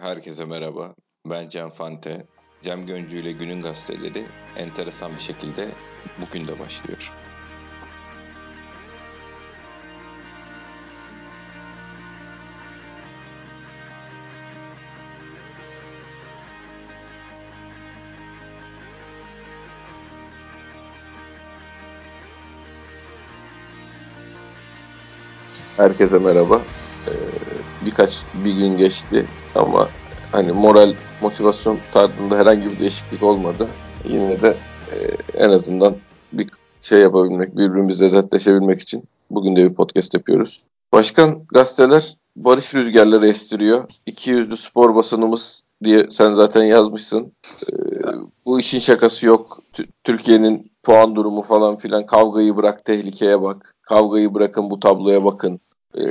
Herkese merhaba. Ben Can Fante. Cem Göncü ile Günün Gazeteleri enteresan bir şekilde bugün de başlıyor. Herkese merhaba. Ee, birkaç bir gün geçti ama hani moral, motivasyon tarzında herhangi bir değişiklik olmadı. Yine de e, en azından bir şey yapabilmek, birbirimizle dertleşebilmek için bugün de bir podcast yapıyoruz. Başkan gazeteler barış rüzgarları estiriyor. İki yüzlü spor basınımız diye sen zaten yazmışsın. Ee, bu işin şakası yok. T- Türkiye'nin puan durumu falan filan kavgayı bırak tehlikeye bak. Kavgayı bırakın bu tabloya bakın. Ee,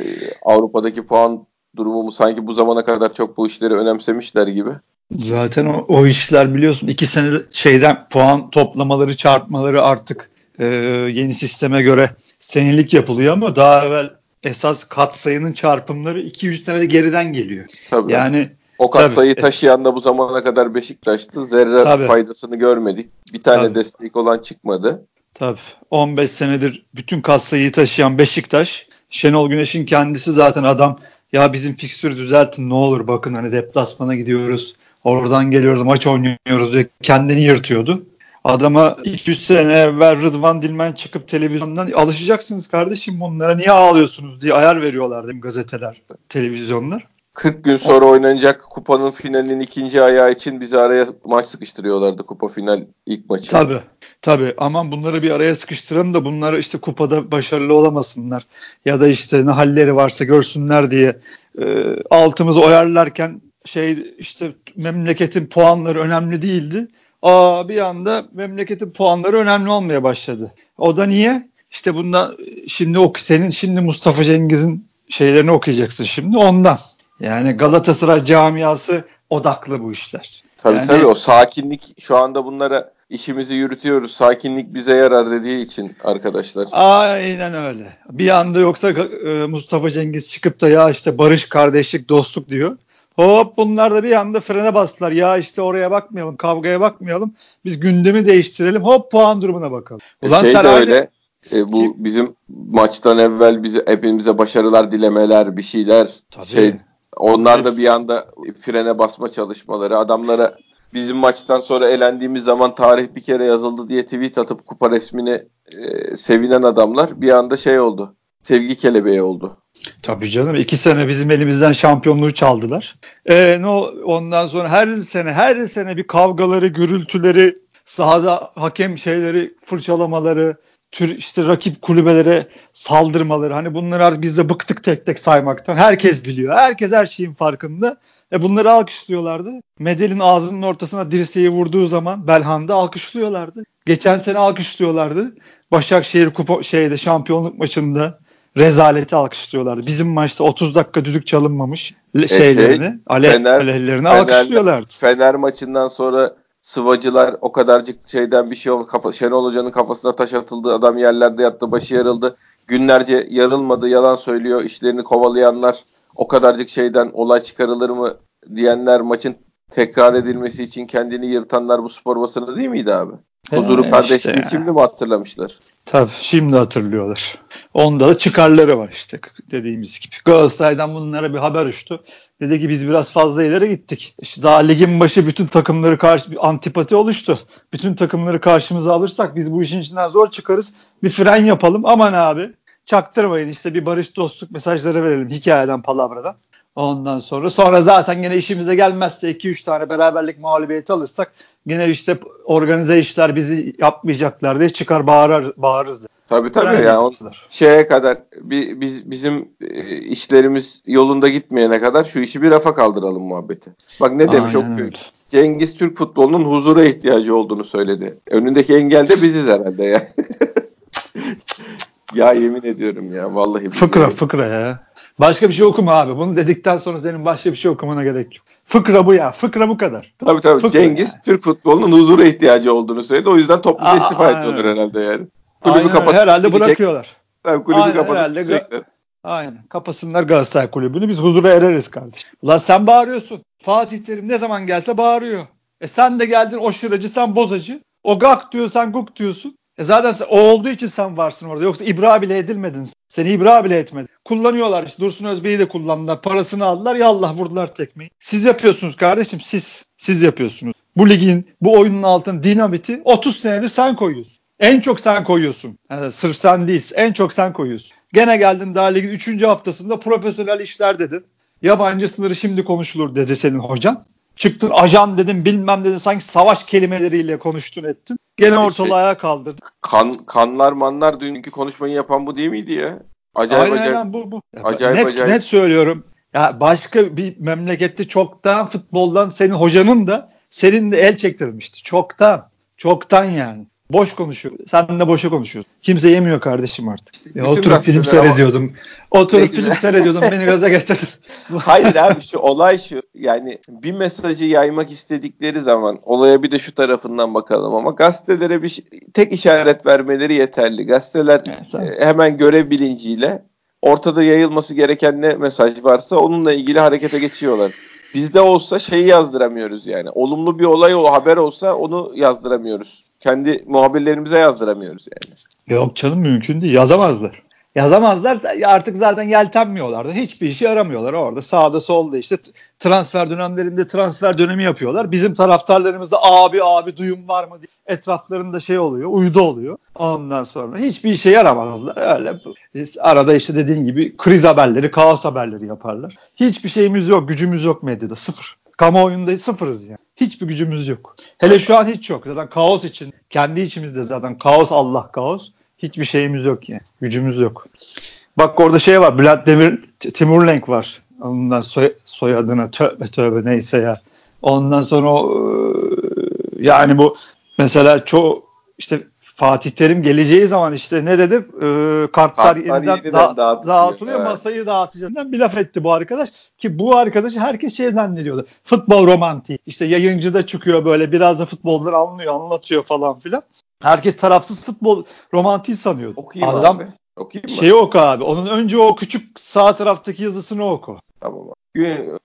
Avrupa'daki puan durumumu sanki bu zamana kadar çok bu işleri önemsemişler gibi. Zaten o, o işler biliyorsun iki sene şeyden puan toplamaları çarpmaları artık e, yeni sisteme göre senelik yapılıyor ama daha evvel esas katsayının çarpımları 2-3 senede geriden geliyor. Tabii. Yani o katsayıyı taşıyan da bu zamana kadar Beşiktaş'tı. Zerre tabii. faydasını görmedik. Bir tane tabii. destek olan çıkmadı. Tabii. 15 senedir bütün katsayıyı taşıyan Beşiktaş. Şenol Güneş'in kendisi zaten adam ya bizim fikstürü düzeltin ne olur bakın hani deplasmana gidiyoruz. Oradan geliyoruz maç oynuyoruz diye kendini yırtıyordu. Adama 200 sene evvel Rıdvan Dilmen çıkıp televizyondan alışacaksınız kardeşim bunlara niye ağlıyorsunuz diye ayar veriyorlardı gazeteler, televizyonlar. 40 gün sonra oynanacak kupanın finalinin ikinci ayağı için bizi araya maç sıkıştırıyorlardı kupa final ilk maçı. Tabii. Tabii aman bunları bir araya sıkıştıralım da bunları işte kupada başarılı olamasınlar ya da işte ne halleri varsa görsünler diye e, altımızı oyarlarken şey işte memleketin puanları önemli değildi. Aa bir anda memleketin puanları önemli olmaya başladı. O da niye? İşte bunda şimdi ok senin şimdi Mustafa Cengiz'in şeylerini okuyacaksın şimdi ondan. Yani Galatasaray camiası odaklı bu işler. Tabii yani, tabii o sakinlik şu anda bunlara işimizi yürütüyoruz. Sakinlik bize yarar dediği için arkadaşlar. Aynen öyle. Bir anda yoksa e, Mustafa Cengiz çıkıp da ya işte barış, kardeşlik, dostluk diyor. Hop bunlar da bir anda frene bastılar. Ya işte oraya bakmayalım, kavgaya bakmayalım. Biz gündemi değiştirelim. Hop puan durumuna bakalım. E, Ulan şey sen de öyle. E, bu bizim maçtan evvel bize hepimize başarılar dilemeler, bir şeyler. Tabii. Şey onlar da bir anda frene basma çalışmaları. Adamlara bizim maçtan sonra elendiğimiz zaman tarih bir kere yazıldı diye tweet atıp kupa resmini e, sevinen adamlar bir anda şey oldu. Sevgi kelebeği oldu. Tabii canım iki sene bizim elimizden şampiyonluğu çaldılar. Ee, no, ondan sonra her sene her sene bir kavgaları, gürültüleri, sahada hakem şeyleri fırçalamaları, tür işte rakip kulübelere saldırmaları hani bunları artık biz de bıktık tek tek saymaktan. Herkes biliyor. Herkes her şeyin farkında. E bunları alkışlıyorlardı. Medel'in ağzının ortasına dirseği vurduğu zaman Belhan'da alkışlıyorlardı. Geçen sene alkışlıyorlardı. Başakşehir kupa şeyde şampiyonluk maçında rezaleti alkışlıyorlardı. Bizim maçta 30 dakika düdük çalınmamış e şeylerini, şey, ale, Fener, aleyhlerini Fener, alkışlıyorlardı. Fener maçından sonra sıvacılar o kadarcık şeyden bir şey olmadı. Kafa, Şenol Hoca'nın kafasına taş atıldı. Adam yerlerde yattı. Başı yarıldı. Günlerce yarılmadı. Yalan söylüyor. işlerini kovalayanlar o kadarcık şeyden olay çıkarılır mı diyenler maçın tekrar edilmesi için kendini yırtanlar bu spor basını değil miydi abi? Huzuru ee, kardeşliği işte şimdi mi hatırlamışlar? Tabii şimdi hatırlıyorlar. Onda da çıkarları var işte dediğimiz gibi. Galatasaray'dan bunlara bir haber uçtu. Dedi ki biz biraz fazla ileri gittik. İşte daha ligin başı bütün takımları karşı bir antipati oluştu. Bütün takımları karşımıza alırsak biz bu işin içinden zor çıkarız. Bir fren yapalım. Aman abi çaktırmayın işte bir barış dostluk mesajları verelim hikayeden palavradan. Ondan sonra sonra zaten gene işimize gelmezse 2-3 tane beraberlik mağlubiyeti alırsak gene işte organize işler bizi yapmayacaklar diye çıkar bağırır, bağırırız. Tabii tabii yani ya. şeye kadar bir, biz, bizim e, işlerimiz yolunda gitmeyene kadar şu işi bir rafa kaldıralım muhabbeti. Bak ne demiş Aynen okuyor. Cengiz Türk futbolunun huzura ihtiyacı olduğunu söyledi. Önündeki engel de biziz herhalde ya. ya yemin ediyorum ya vallahi. Fıkra fıkra ya. Başka bir şey okuma abi. Bunu dedikten sonra senin başka bir şey okumana gerek yok. Fıkra bu ya. Fıkra bu kadar. Tabii tabii. Fıkra Cengiz. Türk futbolunun huzura ihtiyacı olduğunu söyledi. O yüzden topluca istifa ediyorlar herhalde yani. Kulübü kapat. Herhalde gidecek. bırakıyorlar. Tabii kulübü kapatıp Aynen. Kapasınlar Galatasaray kulübünü biz huzura ereriz kardeşim. Ulan sen bağırıyorsun. Fatih Terim ne zaman gelse bağırıyor. E sen de geldin o şıracı sen bozacı. O gak diyor sen guk diyorsun. E zaten sen, o olduğu için sen varsın orada. Yoksa ibra bile edilmedin. Seni ibra bile etmedi. Kullanıyorlar işte. Dursun Özbey'i de kullandılar. Parasını aldılar. Ya Allah vurdular tekmeyi. Siz yapıyorsunuz kardeşim. Siz. Siz yapıyorsunuz. Bu ligin, bu oyunun altına dinamiti 30 senedir sen koyuyorsun. En çok sen koyuyorsun. Yani sırf sen değilsin. En çok sen koyuyorsun. Gene geldin daha ligin 3. haftasında profesyonel işler dedin. Yabancı sınırı şimdi konuşulur dedi senin hocan. Çıktın ajan dedim bilmem dedin sanki savaş kelimeleriyle konuştun ettin. Gene ortalığı ayağa kaldırdın. Kan, kanlar manlar dünkü konuşmayı yapan bu değil miydi ya? Acayip aynen, acayip. Aynen, bu, bu. Acayip net, acayip. Net söylüyorum. Ya başka bir memlekette çoktan futboldan senin hocanın da senin de el çektirmişti. Çoktan. Çoktan yani. Boş konuşuyor. Sen de boşa konuşuyorsun. Kimse yemiyor kardeşim artık. Ya oturup film seyrediyordum. Ama... Oturup film seyrediyordum. Beni gaza getirdin. Hayır abi şu olay şu. Yani bir mesajı yaymak istedikleri zaman olaya bir de şu tarafından bakalım ama gazetelere bir tek işaret vermeleri yeterli. Gazeteler evet, hemen görev bilinciyle ortada yayılması gereken ne mesaj varsa onunla ilgili harekete geçiyorlar. Bizde olsa şeyi yazdıramıyoruz yani. Olumlu bir olay o haber olsa onu yazdıramıyoruz kendi muhabirlerimize yazdıramıyoruz yani. Yok canım mümkün değil. Yazamazlar. Yazamazlar artık zaten yeltenmiyorlar da hiçbir işi aramıyorlar orada sağda solda işte transfer dönemlerinde transfer dönemi yapıyorlar. Bizim taraftarlarımız da abi abi duyum var mı diye etraflarında şey oluyor uydu oluyor. Ondan sonra hiçbir işe yaramazlar öyle arada işte dediğin gibi kriz haberleri kaos haberleri yaparlar. Hiçbir şeyimiz yok gücümüz yok medyada sıfır. Kamuoyunda sıfırız yani. Hiçbir gücümüz yok. Hele şu an hiç yok. Zaten kaos için. Kendi içimizde zaten kaos Allah kaos. Hiçbir şeyimiz yok yani. Gücümüz yok. Bak orada şey var. Bülent Demir, Timurlenk var. Ondan soy, soyadına tövbe tövbe neyse ya. Ondan sonra o, yani bu mesela çoğu işte Fatih Terim geleceği zaman işte ne dedi? Ee, kartlar, kartlar yeniden, yeniden da, dağıtılıyor. dağıtılıyor evet. Masayı dağıtacağız. Bir laf etti bu arkadaş. Ki bu arkadaşı herkes şey zannediyordu. Futbol romantiği. İşte yayıncı da çıkıyor böyle biraz da futboldan anlıyor, anlatıyor falan filan. Herkes tarafsız futbol romantiği sanıyordu. Okuyayım Adam, abi. Okuyayım şeyi oku abi. Onun önce o küçük sağ taraftaki yazısını oku. Tamam.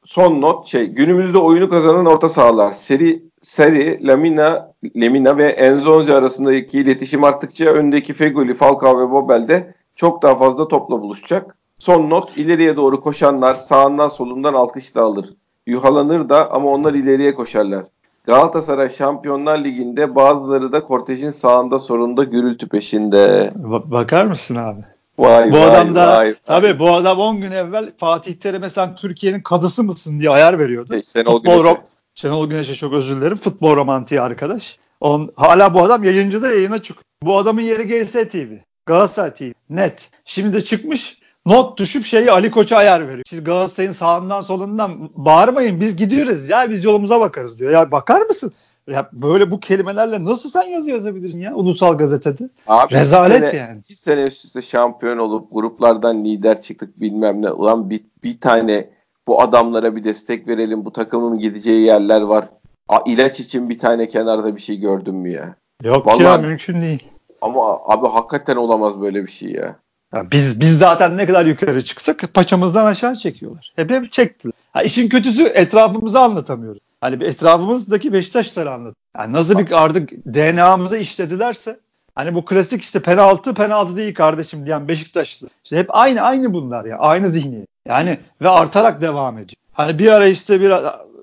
Son not şey günümüzde oyunu kazanan orta sahalar. Seri Seri, Lamina, Lemina ve Enzonzi arasındaki iletişim arttıkça öndeki Fegoli, Falcao ve Bobel'de çok daha fazla topla buluşacak. Son not ileriye doğru koşanlar sağından solundan alkış dağılır. Yuhalanır da ama onlar ileriye koşarlar. Galatasaray Şampiyonlar Ligi'nde bazıları da kortejin sağında sorunda gürültü peşinde. Bakar mısın abi? Vay, bu vay, adam da vay, tabii bu adam 10 gün evvel Fatih Terim'e sen Türkiye'nin kadısı mısın diye ayar veriyordu. Şey, Şenol Futbol, Şenol Güneş'e çok özür dilerim. Futbol romantiği arkadaş. On, hala bu adam yayıncıda yayına çık. Bu adamın yeri GS TV. Galatasaray TV. Net. Şimdi de çıkmış not düşüp şeyi Ali Koç'a ayar veriyor. Siz Galatasaray'ın sağından solundan bağırmayın biz gidiyoruz ya biz yolumuza bakarız diyor. Ya bakar mısın? Ya böyle bu kelimelerle nasıl sen yazı yazabilirsin ya ulusal gazetede? Abi, Rezalet sene, yani. İki sene üst üste şampiyon olup gruplardan lider çıktık bilmem ne. Ulan bir, bir tane bu adamlara bir destek verelim. Bu takımın gideceği yerler var. A, ilaç için bir tane kenarda bir şey gördün mü ya? Yok Vallahi, ya mümkün değil. Ama abi hakikaten olamaz böyle bir şey ya. ya. biz biz zaten ne kadar yukarı çıksak paçamızdan aşağı çekiyorlar. Hep hep çektiler. Ha, işin kötüsü etrafımızı anlatamıyoruz. Hani bir etrafımızdaki Beşiktaşları anlat. Yani nasıl bir artık DNA'mıza işledilerse hani bu klasik işte penaltı penaltı değil kardeşim diyen Beşiktaşlı. İşte hep aynı aynı bunlar ya. Aynı zihniyet. Yani ve artarak devam ediyor. Hani bir ara işte bir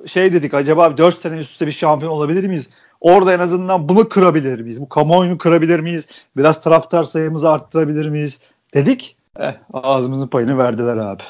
şey dedik acaba 4 sene üst üste bir şampiyon olabilir miyiz? Orada en azından bunu kırabilir miyiz? Bu kamuoyunu kırabilir miyiz? Biraz taraftar sayımızı arttırabilir miyiz? Dedik. Eh, ağzımızın payını verdiler abi.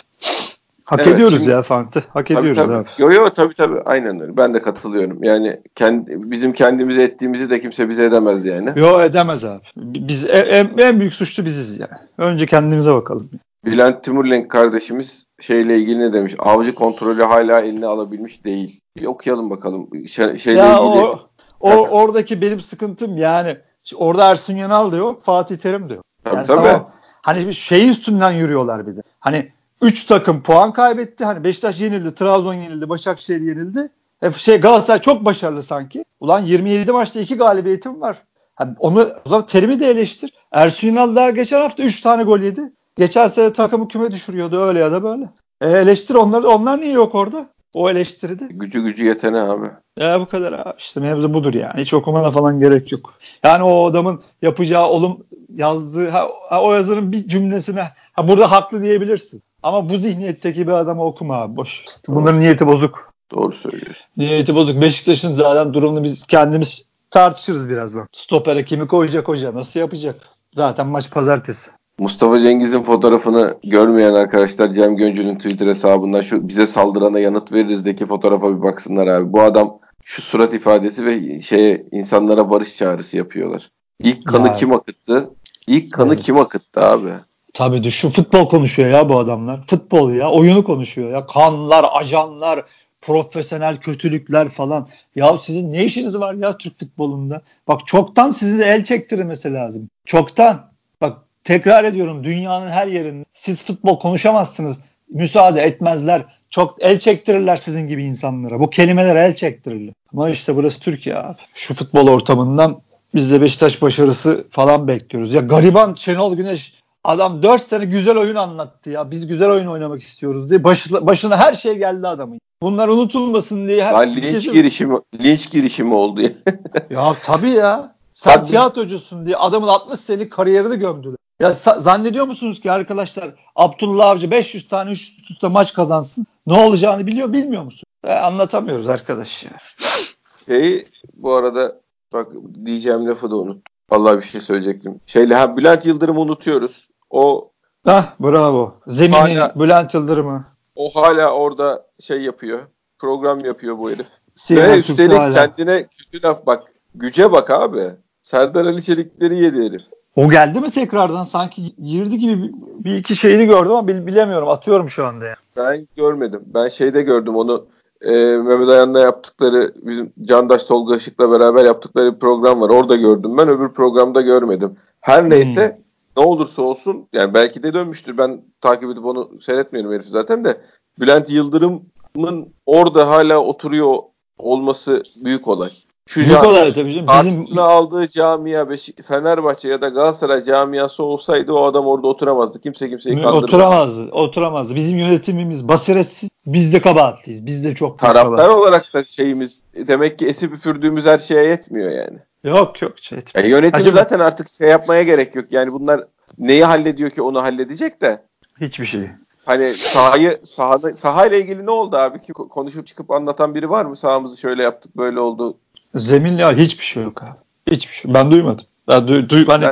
Hak evet, ediyoruz şimdi, ya Fantı. Hak tabii, ediyoruz tabii. abi. Yo yo tabii tabii aynen öyle. Ben de katılıyorum. Yani kendi, bizim kendimize ettiğimizi de kimse bize edemez yani. Yo edemez abi. Biz en, en büyük suçlu biziz yani. Önce kendimize bakalım. Bülent Timurlenk kardeşimiz şeyle ilgili ne demiş? Avcı kontrolü hala eline alabilmiş değil. Bir okuyalım bakalım. Şey, şeyle ya ilgili. O, o oradaki benim sıkıntım yani orada Ersun Yanal da yok, Fatih Terim de yok. Tabii yani tabii. Tamam, hani bir şey üstünden yürüyorlar bir de. Hani 3 takım puan kaybetti. Hani Beşiktaş yenildi, Trabzon yenildi, Başakşehir yenildi. E şey Galatasaray çok başarılı sanki. Ulan 27 maçta 2 galibiyetim var. Hani onu o zaman terimi de eleştir. Ersun Yanal daha geçen hafta 3 tane gol yedi. Geçen sene takımı küme düşürüyordu öyle ya da böyle. E, eleştir onları onlar niye yok orada? O eleştiride. Gücü gücü yetene abi. Ya bu kadar abi. İşte mevzu budur yani. Hiç okumana falan gerek yok. Yani o adamın yapacağı olum yazdığı ha, o yazının bir cümlesine ha, burada haklı diyebilirsin. Ama bu zihniyetteki bir adamı okuma abi boş. Bunların niyeti bozuk. Doğru söylüyorsun. Niyeti bozuk. Beşiktaş'ın zaten durumunu biz kendimiz tartışırız birazdan. Stopere kimi koyacak hoca? Nasıl yapacak? Zaten maç pazartesi. Mustafa Cengiz'in fotoğrafını görmeyen arkadaşlar Cem Göncül'ün Twitter hesabından şu bize saldırana yanıt veririzdeki fotoğrafa bir baksınlar abi. Bu adam şu surat ifadesi ve şeye insanlara barış çağrısı yapıyorlar. İlk kanı ya. kim akıttı? İlk kanı evet. kim akıttı abi? Tabii de şu futbol konuşuyor ya bu adamlar. Futbol ya oyunu konuşuyor ya. Kanlar, ajanlar, profesyonel kötülükler falan. Ya sizin ne işiniz var ya Türk futbolunda? Bak çoktan sizi de el çektirmesi lazım. Çoktan. Bak tekrar ediyorum dünyanın her yerinde siz futbol konuşamazsınız. Müsaade etmezler. Çok el çektirirler sizin gibi insanlara. Bu kelimeler el çektirirler. Ama işte burası Türkiye abi. Şu futbol ortamından biz de Beşiktaş başarısı falan bekliyoruz. Ya gariban Şenol Güneş adam 4 sene güzel oyun anlattı ya. Biz güzel oyun oynamak istiyoruz diye. Başına, başına her şey geldi adamın. Bunlar unutulmasın diye. Her ya linç şey girişimi, linç girişimi oldu ya. ya tabii ya. Sen tabii. tiyatrocusun diye adamın 60 senelik kariyerini gömdüler. Ya zannediyor musunuz ki arkadaşlar Abdullah Avcı 500 tane üst üste maç kazansın. Ne olacağını biliyor bilmiyor musun? E, anlatamıyoruz arkadaş ya. Şeyi bu arada bak diyeceğim lafı da unut. Vallahi bir şey söyleyecektim. Şeyle ha Bülent Yıldırım'ı unutuyoruz. O Ah bravo. Zemini hala, Bülent Yıldırım'ı. O hala orada şey yapıyor. Program yapıyor bu herif. Siyah Ve üstelik hala. kendine kötü laf bak. Güce bak abi. Serdar Ali Çelikleri yedi herif. O geldi mi tekrardan? Sanki girdi gibi bir iki şeyini gördüm ama bilemiyorum. Atıyorum şu anda ya. Ben görmedim. Ben şeyde gördüm onu. E, Mehmet Ayan'la yaptıkları bizim Candaş Tolga Işık'la beraber yaptıkları bir program var. Orada gördüm ben. Öbür programda görmedim. Her neyse hmm. Ne olursa olsun yani belki de dönmüştür. Ben takip edip onu seyretmiyorum herifi zaten de. Bülent Yıldırım'ın orada hala oturuyor olması büyük olay. Şu Büyük olay tabii canım. Bizim... aldığı camia Beşik, Fenerbahçe ya da Galatasaray camiası olsaydı o adam orada oturamazdı. Kimse kimseyi kandırmaz. Oturamazdı. Oturamazdı. Bizim yönetimimiz basiretsiz. Biz de kabahatliyiz. Biz de çok Taraftar olarak da şeyimiz demek ki esip üfürdüğümüz her şeye yetmiyor yani. Yok yok. Şey yani yönetim Acaba... zaten artık şey yapmaya gerek yok. Yani bunlar neyi hallediyor ki onu halledecek de. Hiçbir şey. Hani sahayı sahada sahayla ilgili ne oldu abi ki konuşup çıkıp anlatan biri var mı? Sahamızı şöyle yaptık, böyle oldu. Zeminle hiçbir şey yok abi. Hiçbir şey. Ben duymadım. Ben duy, duy hani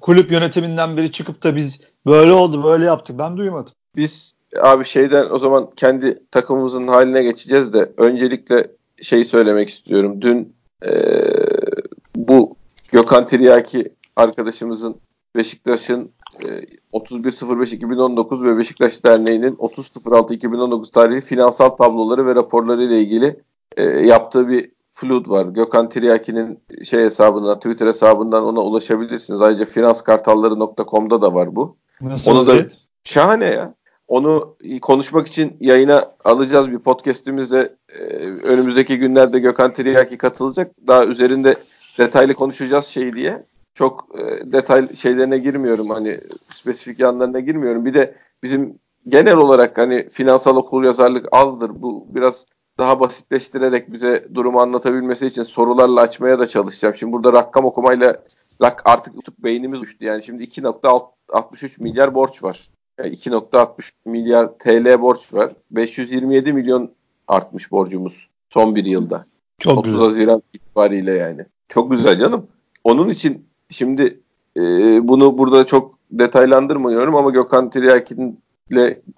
kulüp yönetiminden biri çıkıp da biz böyle oldu, böyle yaptık. Ben duymadım. Biz abi şeyden o zaman kendi takımımızın haline geçeceğiz de öncelikle şeyi söylemek istiyorum. Dün ee, Gökhan Tiryaki arkadaşımızın Beşiktaş'ın e, 31.05.2019 ve Beşiktaş Derneği'nin 30.06.2019 tarihi finansal tabloları ve raporları ile ilgili e, yaptığı bir flood var. Gökhan Tiryaki'nin şey hesabından, Twitter hesabından ona ulaşabilirsiniz. Ayrıca finanskartalları.com'da da var bu. Nasıl Onu da şahane ya. Onu konuşmak için yayına alacağız bir podcast'imizde. Ee, önümüzdeki günlerde Gökhan Tiryaki katılacak. Daha üzerinde detaylı konuşacağız şey diye. Çok e, detay şeylerine girmiyorum hani spesifik yanlarına girmiyorum. Bir de bizim genel olarak hani finansal okul yazarlık azdır. Bu biraz daha basitleştirerek bize durumu anlatabilmesi için sorularla açmaya da çalışacağım. Şimdi burada rakam okumayla rak artık beynimiz uçtu. Yani şimdi 2.63 milyar borç var. Yani 2.60 milyar TL borç var. 527 milyon artmış borcumuz son bir yılda. Çok 30 güzel. Haziran itibariyle yani. Çok güzel canım. Onun için şimdi e, bunu burada çok detaylandırmıyorum ama Gökhan Tiryaki'nin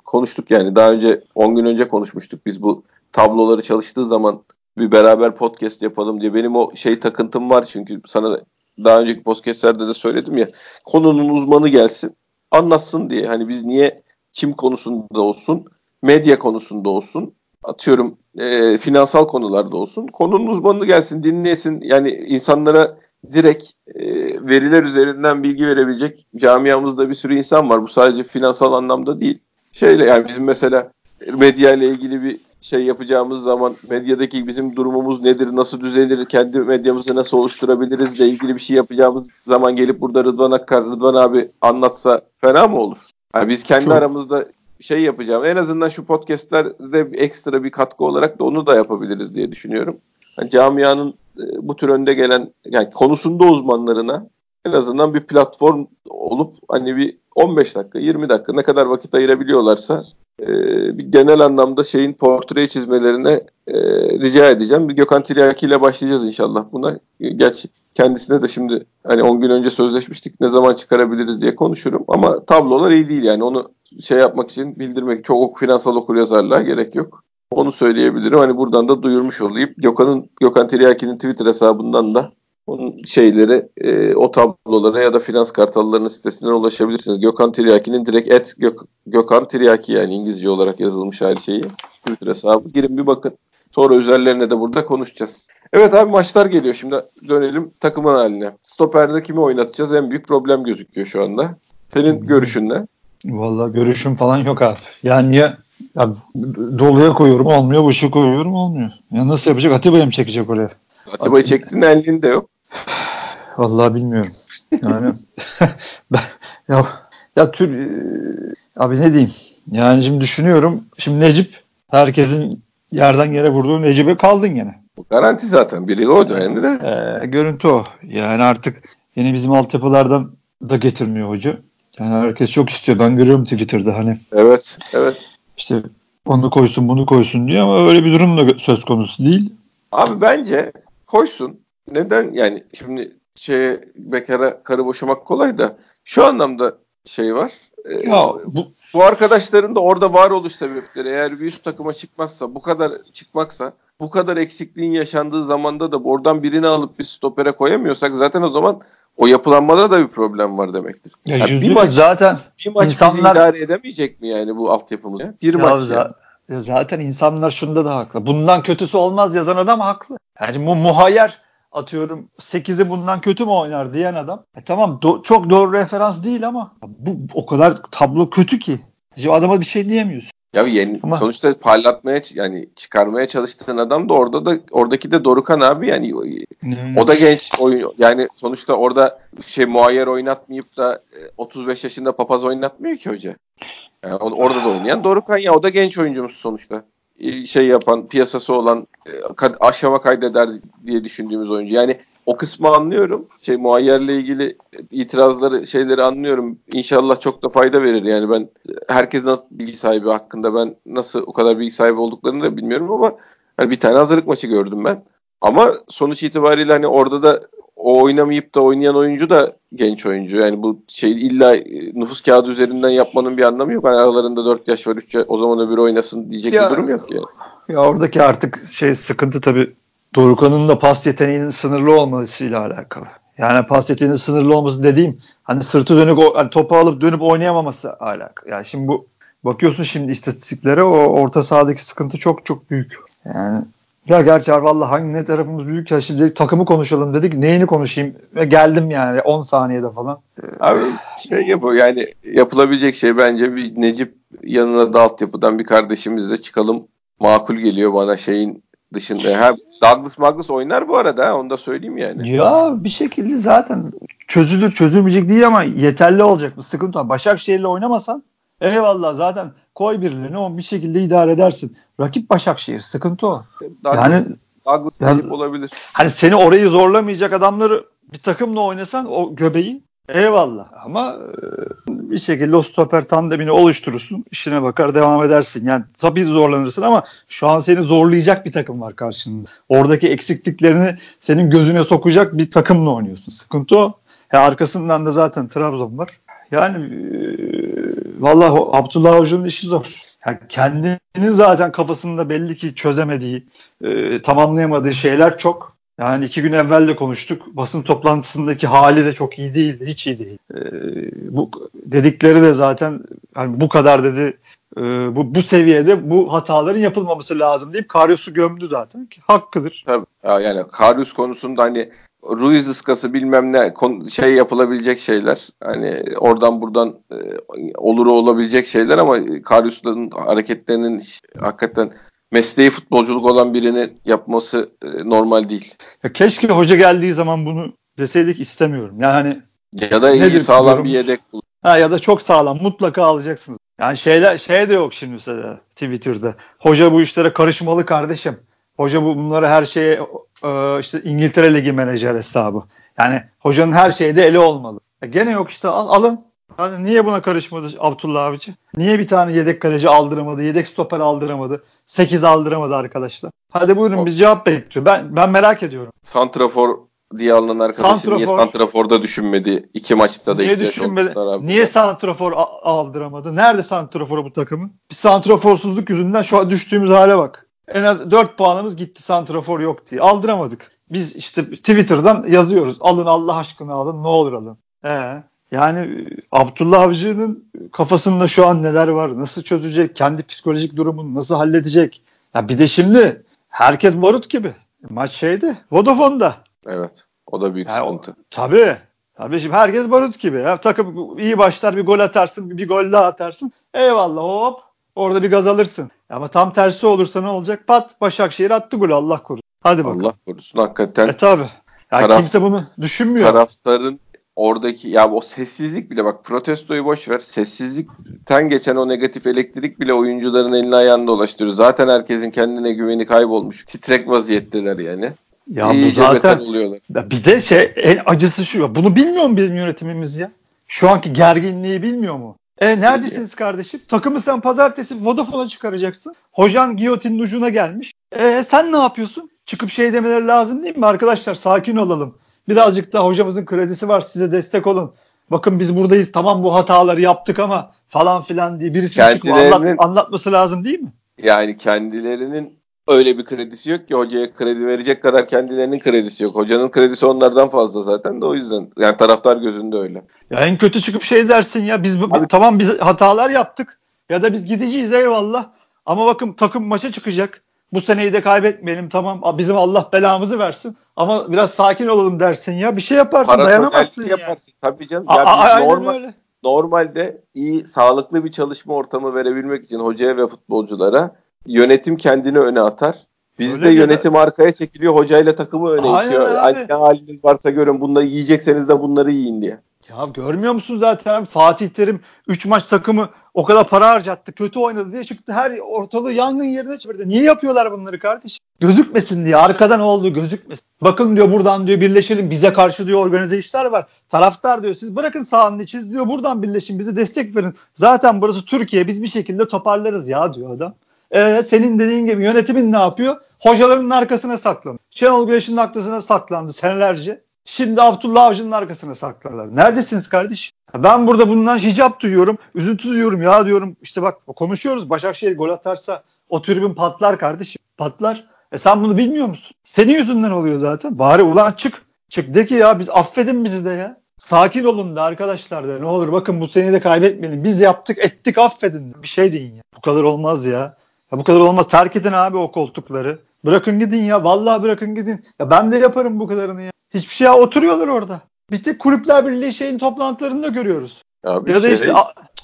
konuştuk yani. Daha önce 10 gün önce konuşmuştuk biz bu tabloları çalıştığı zaman bir beraber podcast yapalım diye. Benim o şey takıntım var çünkü sana daha önceki podcastlerde de söyledim ya. Konunun uzmanı gelsin anlatsın diye. Hani biz niye kim konusunda olsun, medya konusunda olsun, atıyorum e, finansal konularda olsun. Konunun uzmanı gelsin, dinlesin. Yani insanlara direkt e, veriler üzerinden bilgi verebilecek camiamızda bir sürü insan var. Bu sadece finansal anlamda değil. Şeyle yani bizim mesela medya ile ilgili bir şey yapacağımız zaman medyadaki bizim durumumuz nedir, nasıl düzelir, kendi medyamızı nasıl oluşturabiliriz ile ilgili bir şey yapacağımız zaman gelip burada Rıdvan Akkar, Rıdvan abi anlatsa fena mı olur? Yani biz kendi Çok. aramızda şey yapacağım. En azından şu podcastlerde ekstra bir katkı olarak da onu da yapabiliriz diye düşünüyorum. Yani camianın e, bu tür önde gelen yani konusunda uzmanlarına en azından bir platform olup hani bir 15 dakika 20 dakika ne kadar vakit ayırabiliyorlarsa e, bir genel anlamda şeyin portre çizmelerine e, rica edeceğim. Bir Gökhan Tiryaki ile başlayacağız inşallah buna. Gerçi kendisine de şimdi hani 10 gün önce sözleşmiştik ne zaman çıkarabiliriz diye konuşurum ama tablolar iyi değil yani onu şey yapmak için bildirmek çok finansal okur yazarlığa gerek yok. Onu söyleyebilirim. Hani buradan da duyurmuş olayım. Gökhan'ın Gökhan Tiryaki'nin Twitter hesabından da onun şeyleri e, o tablolara ya da finans kartallarının sitesinden ulaşabilirsiniz. Gökhan Tiryaki'nin direkt et Gök, Gökhan Tiryaki yani İngilizce olarak yazılmış her şeyi. Twitter hesabı. Girin bir bakın. Sonra üzerlerine de burada konuşacağız. Evet abi maçlar geliyor. Şimdi dönelim takımın haline. Stoperde kimi oynatacağız? En büyük problem gözüküyor şu anda. Senin hmm. görüşün ne? Vallahi görüşüm falan yok abi. Yani ya, ya doluya koyuyorum olmuyor, boşu koyuyorum olmuyor. Ya nasıl yapacak? Atiba'yı mı çekecek oraya? Atiba'yı çektin elinde yok. Vallahi bilmiyorum. Yani ben, ya ya tür e, abi ne diyeyim? Yani şimdi düşünüyorum. Şimdi Necip herkesin yerden yere vurduğu Necip'e kaldın gene. Bu garanti zaten. Biri o önemli de. Ee, görüntü o. Yani artık yine bizim altyapılardan da getirmiyor hoca. Yani herkes çok istiyor. Ben görüyorum Twitter'da hani. Evet, evet. İşte onu koysun bunu koysun diyor ama öyle bir durum da söz konusu değil. Abi bence koysun. Neden yani şimdi şey bekara karı boşamak kolay da şu anlamda şey var. E, ya bu bu arkadaşların da orada varoluş sebepleri eğer bir üst takıma çıkmazsa bu kadar çıkmaksa bu kadar eksikliğin yaşandığı zamanda da oradan birini alıp bir stopere koyamıyorsak zaten o zaman o yapılanmada da bir problem var demektir. Ya yani bir maç zaten bir maç insanlar bizi idare edemeyecek mi yani bu altyapımız? Bir ya maç za- yani. Zaten insanlar şunda da haklı. Bundan kötüsü olmaz yazan adam haklı. Yani bu muhayyer atıyorum 8'i bundan kötü mü oynar diyen adam. E tamam do- çok doğru referans değil ama bu o kadar tablo kötü ki. Şimdi adama bir şey diyemiyorsun. Ya yeni Ama, sonuçta parlatmaya yani çıkarmaya çalıştığın adam da orada da oradaki de Dorukan abi yani hmm. o da genç oyun yani sonuçta orada şey muayyer oynatmayıp da 35 e, yaşında papaz oynatmıyor ki hoca. Yani orada da oynayan Dorukan ya o da genç oyuncumuz sonuçta. Şey yapan piyasası olan e, aşama kaydeder diye düşündüğümüz oyuncu. Yani o kısmı anlıyorum. Şey muayyerle ilgili itirazları şeyleri anlıyorum. İnşallah çok da fayda verir. Yani ben herkes nasıl bilgi sahibi hakkında ben nasıl o kadar bilgi sahibi olduklarını da bilmiyorum ama hani bir tane hazırlık maçı gördüm ben. Ama sonuç itibariyle hani orada da o oynamayıp da oynayan oyuncu da genç oyuncu. Yani bu şey illa nüfus kağıdı üzerinden yapmanın bir anlamı yok. Yani aralarında 4 yaş var 3 yaş o zaman öbür oynasın diyecek ya, bir durum yok yani. Ya oradaki artık şey sıkıntı tabii Dorukhan'ın da pas yeteneğinin sınırlı olmasıyla alakalı. Yani pas yeteneğinin sınırlı olması dediğim hani sırtı dönük hani topu alıp dönüp oynayamaması alakalı. Yani şimdi bu bakıyorsun şimdi istatistiklere o orta sahadaki sıkıntı çok çok büyük. Yani ya gerçi vallahi hangi ne tarafımız büyük ya şimdi takımı konuşalım dedik. Neyini konuşayım? Ve geldim yani 10 saniyede falan. Abi şey yapıyor yani yapılabilecek şey bence bir Necip yanına da altyapıdan bir kardeşimizle çıkalım makul geliyor bana şeyin dışında. Ha, Douglas Magnus oynar bu arada onu da söyleyeyim yani. Ya bir şekilde zaten çözülür çözülmeyecek değil ama yeterli olacak mı sıkıntı var. Başakşehir'le oynamasan eyvallah zaten koy birilerini o bir şekilde idare edersin. Rakip Başakşehir sıkıntı o. Douglas, yani Douglas yani, olabilir. Hani seni orayı zorlamayacak adamları bir takımla oynasan o göbeği eyvallah ama bir şekilde o stoper tandemini oluşturursun. işine bakar devam edersin. Yani tabii zorlanırsın ama şu an seni zorlayacak bir takım var karşında. Oradaki eksikliklerini senin gözüne sokacak bir takımla oynuyorsun. Sıkıntı o. Ya arkasından da zaten Trabzon var. Yani e, vallahi Abdullah Avcı'nın işi zor. Yani kendinin zaten kafasında belli ki çözemediği, e, tamamlayamadığı şeyler çok. Yani iki gün evvel de konuştuk. Basın toplantısındaki hali de çok iyi değildi. Hiç iyi değil. Ee, bu dedikleri de zaten hani bu kadar dedi e, bu, bu seviyede bu hataların yapılmaması lazım deyip Karius'u gömdü zaten. Ki hakkıdır. Tabii. Yani Karius konusunda hani Ruiz ıskası bilmem ne şey yapılabilecek şeyler. Hani oradan buradan e, olur olabilecek şeyler ama Karius'un hareketlerinin hakikaten mesleği futbolculuk olan birinin yapması e, normal değil. Ya keşke hoca geldiği zaman bunu deseydik istemiyorum. Yani ya da iyi sağlam bir yedek bul. Ha, ya da çok sağlam mutlaka alacaksınız. Yani şeyler şey de yok şimdi mesela Twitter'da. Hoca bu işlere karışmalı kardeşim. Hoca bu bunları her şeye e, işte İngiltere Ligi menajer hesabı. Yani hocanın her şeyde eli olmalı. E gene yok işte al, alın. Hani niye buna karışmadı Abdullah Avcı? Niye bir tane yedek kaleci aldıramadı, yedek stoper aldıramadı, 8 aldıramadı arkadaşlar? Hadi buyurun biz cevap bekliyor. Ben ben merak ediyorum. Santrafor diye alınan arkadaşım Santrafor, niye Santrafor'da düşünmedi? iki maçta da niye düşünmedi? Niye Santrafor aldıramadı? Nerede Santrafor bu takımın? Bir Santraforsuzluk yüzünden şu an düştüğümüz hale bak. En az 4 puanımız gitti Santrafor yok diye. Aldıramadık. Biz işte Twitter'dan yazıyoruz. Alın Allah aşkına alın ne olur alın. Ee, yani Abdullah Avcı'nın kafasında şu an neler var? Nasıl çözecek? Kendi psikolojik durumunu nasıl halledecek? Ya bir de şimdi herkes barut gibi. Maç şeydi. Vodafone'da. Evet. O da büyük yani sıkıntı. O, tabii. Tabii şimdi herkes barut gibi. Ya. Takım iyi başlar bir gol atarsın bir gol daha atarsın. Eyvallah hop orada bir gaz alırsın. Ama tam tersi olursa ne olacak? Pat Başakşehir attı golü Allah korusun. Hadi bakalım. Allah korusun hakikaten. E tabi. Yani taraf, kimse bunu düşünmüyor. Taraftarın oradaki ya o sessizlik bile bak protestoyu boş ver. Sessizlikten geçen o negatif elektrik bile oyuncuların elini ayağını dolaştırıyor. Zaten herkesin kendine güveni kaybolmuş. Titrek vaziyetteler yani. Ya İyice bu zaten oluyorlar. bir de şey en acısı şu. Bunu bilmiyor mu bizim yönetimimiz ya? Şu anki gerginliği bilmiyor mu? E neredesiniz kardeşim? Takımı sen pazartesi Vodafone'a çıkaracaksın. Hocan giyotinin ucuna gelmiş. E sen ne yapıyorsun? Çıkıp şey demeleri lazım değil mi? Arkadaşlar sakin olalım. Birazcık da hocamızın kredisi var size destek olun. Bakın biz buradayız tamam bu hataları yaptık ama falan filan diye birisi çıkıp anlat, anlatması lazım değil mi? Yani kendilerinin öyle bir kredisi yok ki hocaya kredi verecek kadar kendilerinin kredisi yok. Hocanın kredisi onlardan fazla zaten de o yüzden. Yani taraftar gözünde öyle. Ya en kötü çıkıp şey dersin ya biz Abi, tamam biz hatalar yaptık ya da biz gideceğiz eyvallah. Ama bakın takım maça çıkacak. Bu seneyi de kaybetmeyelim tamam bizim Allah belamızı versin ama biraz sakin olalım dersin ya bir şey yaparsın Para dayanamazsın ya. Yaparsın. Tabii canım. Ya A- normal, öyle. Normalde iyi sağlıklı bir çalışma ortamı verebilmek için hocaya ve futbolculara yönetim kendini öne atar. Bizde yönetim arkaya çekiliyor. Hocayla takımı öne Aynen itiyor. Abi. Ne haliniz varsa görün. Bunları yiyecekseniz de bunları yiyin diye. Ya görmüyor musun zaten Fatih Terim 3 maç takımı o kadar para harcattı. Kötü oynadı diye çıktı. Her ortalığı yangın yerine çevirdi. Niye yapıyorlar bunları kardeşim? Gözükmesin diye. Arkadan oldu gözükmesin. Bakın diyor buradan diyor birleşelim. Bize karşı diyor organize işler var. Taraftar diyor siz bırakın sahanın içiniz diyor. Buradan birleşin. Bize destek verin. Zaten burası Türkiye. Biz bir şekilde toparlarız ya diyor adam. Ee, senin dediğin gibi yönetimin ne yapıyor? Hocaların arkasına saklandı. Şenol Güneş'in arkasına saklandı senelerce. Şimdi Abdullah Avcı'nın arkasına saklarlar. Neredesiniz kardeş? Ben burada bundan hicap duyuyorum. Üzüntü duyuyorum ya diyorum. İşte bak konuşuyoruz. Başakşehir gol atarsa o tribün patlar kardeşim. Patlar. E sen bunu bilmiyor musun? Senin yüzünden oluyor zaten. Bari ulan çık. Çık de ki ya biz affedin bizi de ya. Sakin olun da arkadaşlar da ne olur bakın bu seneyi de kaybetmeyelim. Biz yaptık ettik affedin. Bir şey deyin ya. Bu kadar olmaz ya. Ya bu kadar olmaz. Terk edin abi o koltukları. Bırakın gidin ya. Vallahi bırakın gidin. Ya ben de yaparım bu kadarını ya. Hiçbir şey oturuyorlar orada. Biz de kulüpler birliği şeyin toplantılarında görüyoruz. Ya, ya da şey, işte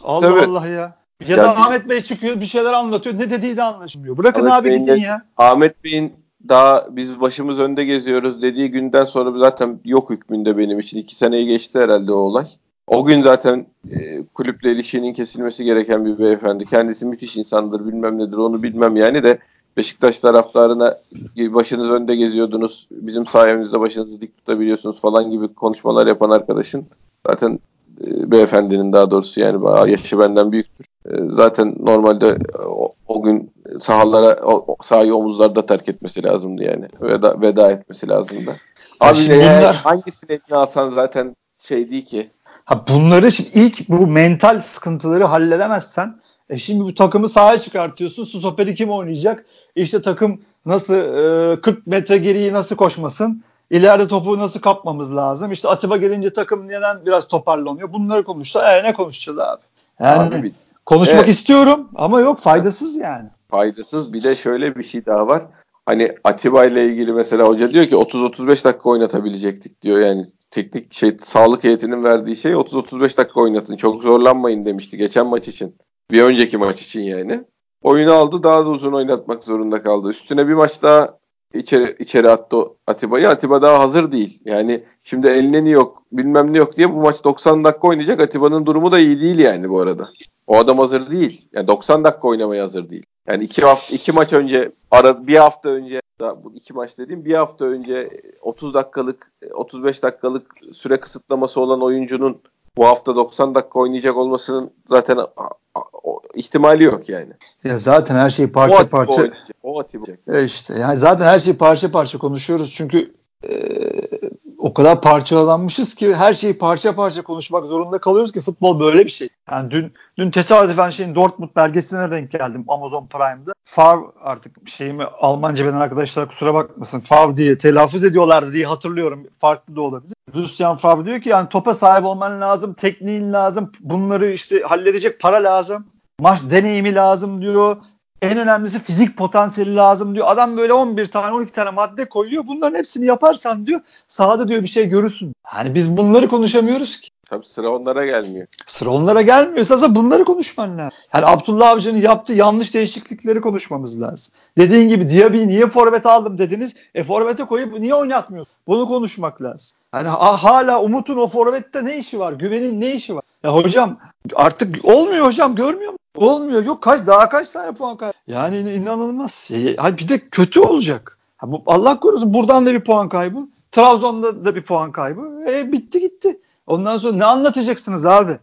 Allah tabii. Allah ya. Ya, ya da biz, Ahmet Bey çıkıyor bir şeyler anlatıyor. Ne dediği de anlaşılmıyor. Bırakın Ahmet abi Bey'in gidin ya. Ahmet Bey'in daha biz başımız önde geziyoruz dediği günden sonra zaten yok hükmünde benim için. iki seneyi geçti herhalde o olay. O gün zaten e, kulüple ilişkinin kesilmesi gereken bir beyefendi. Kendisi müthiş insandır bilmem nedir onu bilmem yani de Beşiktaş taraftarına başınız önde geziyordunuz. Bizim sayemizde başınızı dik tutabiliyorsunuz falan gibi konuşmalar yapan arkadaşın zaten e, beyefendinin daha doğrusu yani yaşı benden büyüktür. E, zaten normalde o, o gün sahalara o, sahayı omuzlarda terk etmesi lazımdı yani. Veda, veda etmesi lazımdı. Abi bunlar... hangisini alsan zaten şey değil ki. Ha bunları şimdi ilk bu mental sıkıntıları halledemezsen e şimdi bu takımı sahaya çıkartıyorsun. Stoperi kim oynayacak? İşte takım nasıl e, 40 metre geriyi nasıl koşmasın? İleride topu nasıl kapmamız lazım? İşte Atiba gelince takım neden biraz toparlanıyor? Bunları konuşsa e, ne konuşacağız abi? Yani abi, konuşmak evet. istiyorum ama yok faydasız yani. Faydasız. Bir de şöyle bir şey daha var. Hani Atiba ile ilgili mesela hoca diyor ki 30-35 dakika oynatabilecektik diyor. Yani teknik şey sağlık heyetinin verdiği şey 30-35 dakika oynatın. Çok zorlanmayın demişti geçen maç için. Bir önceki maç için yani. Oyunu aldı daha da uzun oynatmak zorunda kaldı. Üstüne bir maç daha içeri, içeri attı Atiba'yı. Atiba daha hazır değil. Yani şimdi eline ne yok bilmem ne yok diye bu maç 90 dakika oynayacak. Atiba'nın durumu da iyi değil yani bu arada. O adam hazır değil. Yani 90 dakika oynamaya hazır değil. Yani iki hafta iki maç önce ara bir hafta önce daha bu iki maç dediğim bir hafta önce 30 dakikalık 35 dakikalık süre kısıtlaması olan oyuncunun bu hafta 90 dakika oynayacak olmasının zaten ihtimali yok yani. Ya zaten her şeyi parça o parça o Atiba. E işte yani zaten her şeyi parça parça konuşuyoruz çünkü e, o kadar parçalanmışız ki her şeyi parça parça konuşmak zorunda kalıyoruz ki futbol böyle bir şey. Yani dün dün tesadüfen şeyin Dortmund belgeseline denk geldim Amazon Prime'da. Favre artık şeyimi Almanca bilen arkadaşlar kusura bakmasın. Favre diye telaffuz ediyorlardı diye hatırlıyorum. Farklı da olabilir. Lucien Favre diyor ki yani topa sahip olman lazım, tekniğin lazım, bunları işte halledecek para lazım. Maç deneyimi lazım diyor. En önemlisi fizik potansiyeli lazım diyor. Adam böyle 11 tane 12 tane madde koyuyor. Bunların hepsini yaparsan diyor sahada diyor bir şey görürsün. Yani biz bunları konuşamıyoruz ki. Tabii sıra onlara gelmiyor. Sıra onlara gelmiyor. Esasında bunları konuşman lazım. Yani Abdullah Avcı'nın yaptığı yanlış değişiklikleri konuşmamız lazım. Dediğin gibi Diaby'i niye forvet aldım dediniz. E forvete koyup niye oynatmıyorsun? Bunu konuşmak lazım. Yani hala Umut'un o forvette ne işi var? Güven'in ne işi var? Ya hocam artık olmuyor hocam görmüyor musun? Olmuyor. Yok kaç daha kaç tane puan kaybı. Yani inanılmaz. Ya, bir de kötü olacak. Ha, Allah korusun buradan da bir puan kaybı. Trabzon'da da bir puan kaybı. E, bitti gitti. Ondan sonra ne anlatacaksınız abi?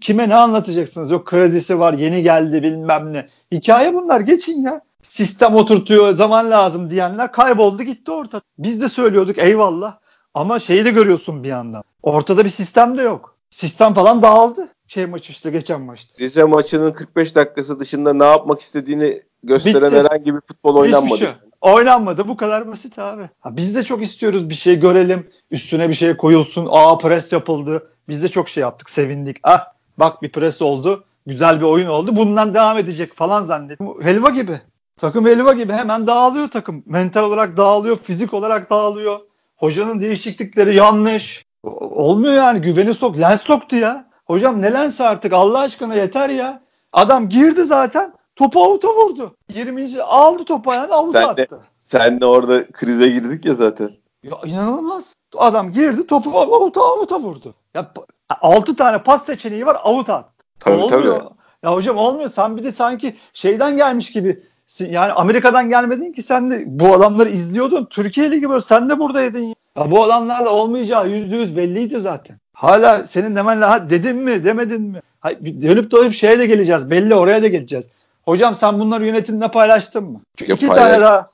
Kime ne anlatacaksınız? Yok kredisi var yeni geldi bilmem ne. Hikaye bunlar geçin ya. Sistem oturtuyor zaman lazım diyenler kayboldu gitti ortada. Biz de söylüyorduk eyvallah. Ama şeyi de görüyorsun bir yandan. Ortada bir sistem de yok. Sistem falan dağıldı şey maçı işte geçen maçta. Rize maçının 45 dakikası dışında ne yapmak istediğini gösteren Bitti. herhangi bir futbol oynanmadı. Hiçbir şey. Oynanmadı. Bu kadar basit abi. Ha, biz de çok istiyoruz bir şey görelim. Üstüne bir şey koyulsun. Aa pres yapıldı. Biz de çok şey yaptık. Sevindik. Ah bak bir pres oldu. Güzel bir oyun oldu. Bundan devam edecek falan zannettim. Helva gibi. Takım helva gibi hemen dağılıyor takım. Mental olarak dağılıyor. Fizik olarak dağılıyor. Hocanın değişiklikleri yanlış. Olmuyor yani. Güveni sok. Lens soktu ya. Hocam ne lens artık Allah aşkına yeter ya. Adam girdi zaten. Topu avuta vurdu. 20. aldı topu ayağına avuta sen attı. De, sen de orada krize girdik ya zaten. Ya inanılmaz. Adam girdi topu avuta avuta vurdu. Ya 6 tane pas seçeneği var avuta attı. Tabii olmuyor. tabii. Ya hocam olmuyor. Sen bir de sanki şeyden gelmiş gibi yani Amerika'dan gelmedin ki sen de bu adamları izliyordun. Türkiye Ligi böyle sen de buradaydın. Ya, ya bu adamlarla olmayacağı yüzde yüz belliydi zaten. Hala senin demenle ha, dedin mi demedin mi? Ha, dönüp dolayıp şeye de geleceğiz. Belli oraya da geleceğiz. Hocam sen bunları yönetimle paylaştın mı? Çünkü iki paylaş. tane daha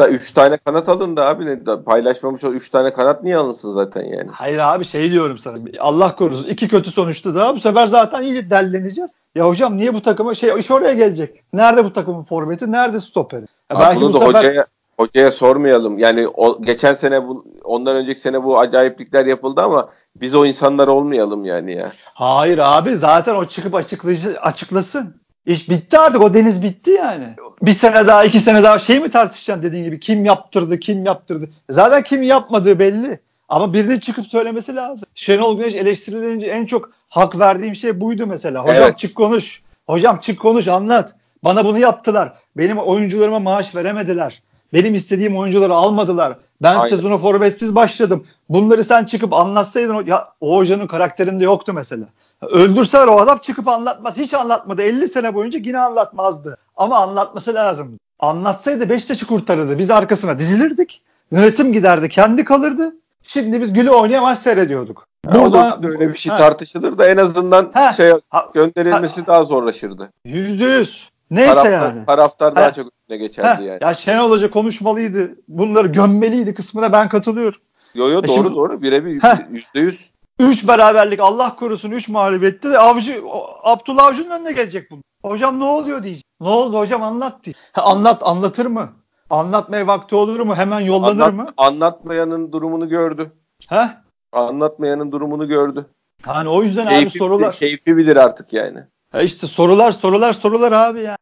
da üç tane kanat alındı abi. Ne, paylaşmamış o üç tane kanat niye alınsın zaten yani? Hayır abi şey diyorum sana. Allah korusun. iki kötü sonuçta da bu sefer zaten iyice delleneceğiz. Ya hocam niye bu takıma şey iş oraya gelecek. Nerede bu takımın forveti? Nerede stoperi? Ya abi belki bunu bu da sefer... hocaya, hocaya sormayalım. Yani o, geçen sene bu, ondan önceki sene bu acayiplikler yapıldı ama biz o insanlar olmayalım yani ya. Hayır abi zaten o çıkıp açıklayıcı, açıklasın. İş bitti artık o deniz bitti yani. Bir sene daha iki sene daha şey mi tartışacaksın dediğin gibi kim yaptırdı kim yaptırdı. Zaten kim yapmadığı belli. Ama birinin çıkıp söylemesi lazım. Şenol Güneş eleştirilince en çok hak verdiğim şey buydu mesela. Hocam evet. çık konuş. Hocam çık konuş anlat. Bana bunu yaptılar. Benim oyuncularıma maaş veremediler. Benim istediğim oyuncuları almadılar. Ben Aynen. sezonu forvetsiz başladım. Bunları sen çıkıp anlatsaydın ya o hocanın karakterinde yoktu mesela. Öldürseler o adam çıkıp anlatmaz. Hiç anlatmadı. 50 sene boyunca yine anlatmazdı. Ama anlatması lazım. Anlatsaydı Beşiktaş'ı kurtarırdı. Biz arkasına dizilirdik. Yönetim giderdi. Kendi kalırdı. Şimdi biz gülü oynaya maç seyrediyorduk. Burada da öyle bir şey ha. tartışılır da en azından ha. şey gönderilmesi ha. daha zorlaşırdı. Yüzde yüz. Neyse taraftar, yani. Taraftar daha ha. çok önüne geçerdi ha. yani. Ya Şenol Hoca konuşmalıydı. Bunları gömmeliydi kısmına ben katılıyorum. Yo yo e doğru şimdi, doğru birebir yüzde yüz. Üç beraberlik Allah korusun üç mağlubiyette de Avcı, Abdullah Avcı'nın önüne gelecek bunu. Hocam ne oluyor diyecek. Ne oldu hocam anlat diye. Ha, anlat anlatır mı? Anlatmaya vakti olur mu? Hemen yollanır Anlat, mı? Anlatmayanın durumunu gördü. He? Anlatmayanın durumunu gördü. Hani o yüzden keyfi, abi sorular. Keyfi bilir artık yani. Ha işte sorular sorular sorular abi ya.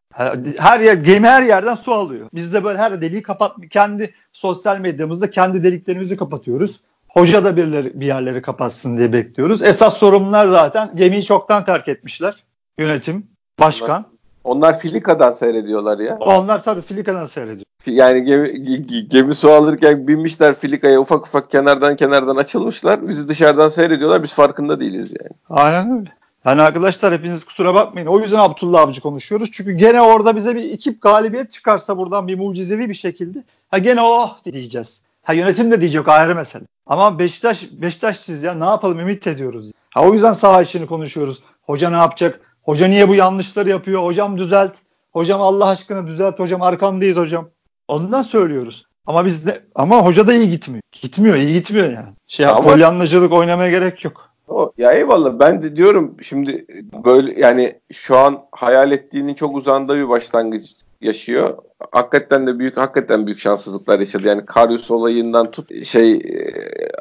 Her yer gemi her yerden su alıyor. Biz de böyle her deliği kapat kendi sosyal medyamızda kendi deliklerimizi kapatıyoruz. Hoca da birileri bir yerleri kapatsın diye bekliyoruz. Esas sorumlular zaten gemiyi çoktan terk etmişler. Yönetim, başkan. Onlar, onlar Filika'dan seyrediyorlar ya. Onlar tabii Filika'dan seyrediyor. Yani gemi, gemi su alırken binmişler filikaya ufak ufak kenardan kenardan açılmışlar. Bizi dışarıdan seyrediyorlar. Biz farkında değiliz yani. Aynen öyle. Yani arkadaşlar hepiniz kusura bakmayın. O yüzden Abdullah Avcı konuşuyoruz. Çünkü gene orada bize bir iki galibiyet çıkarsa buradan bir mucizevi bir şekilde ha gene oh diyeceğiz. Ha yönetim de diyecek ayrı mesele. Ama Beşiktaş Beşiktaş siz ya ne yapalım ümit ediyoruz. Ha o yüzden saha işini konuşuyoruz. Hoca ne yapacak? Hoca niye bu yanlışları yapıyor? Hocam düzelt. Hocam Allah aşkına düzelt hocam arkandayız hocam. Ondan söylüyoruz. Ama biz de ama hoca da iyi gitmiyor. Gitmiyor, iyi gitmiyor yani. Şey ama, polyanlacılık oynamaya gerek yok. O, ya eyvallah ben de diyorum şimdi böyle yani şu an hayal ettiğinin çok uzağında bir başlangıç yaşıyor. Hakikaten de büyük hakikaten büyük şanssızlıklar yaşadı. Yani Karius olayından tut şey e,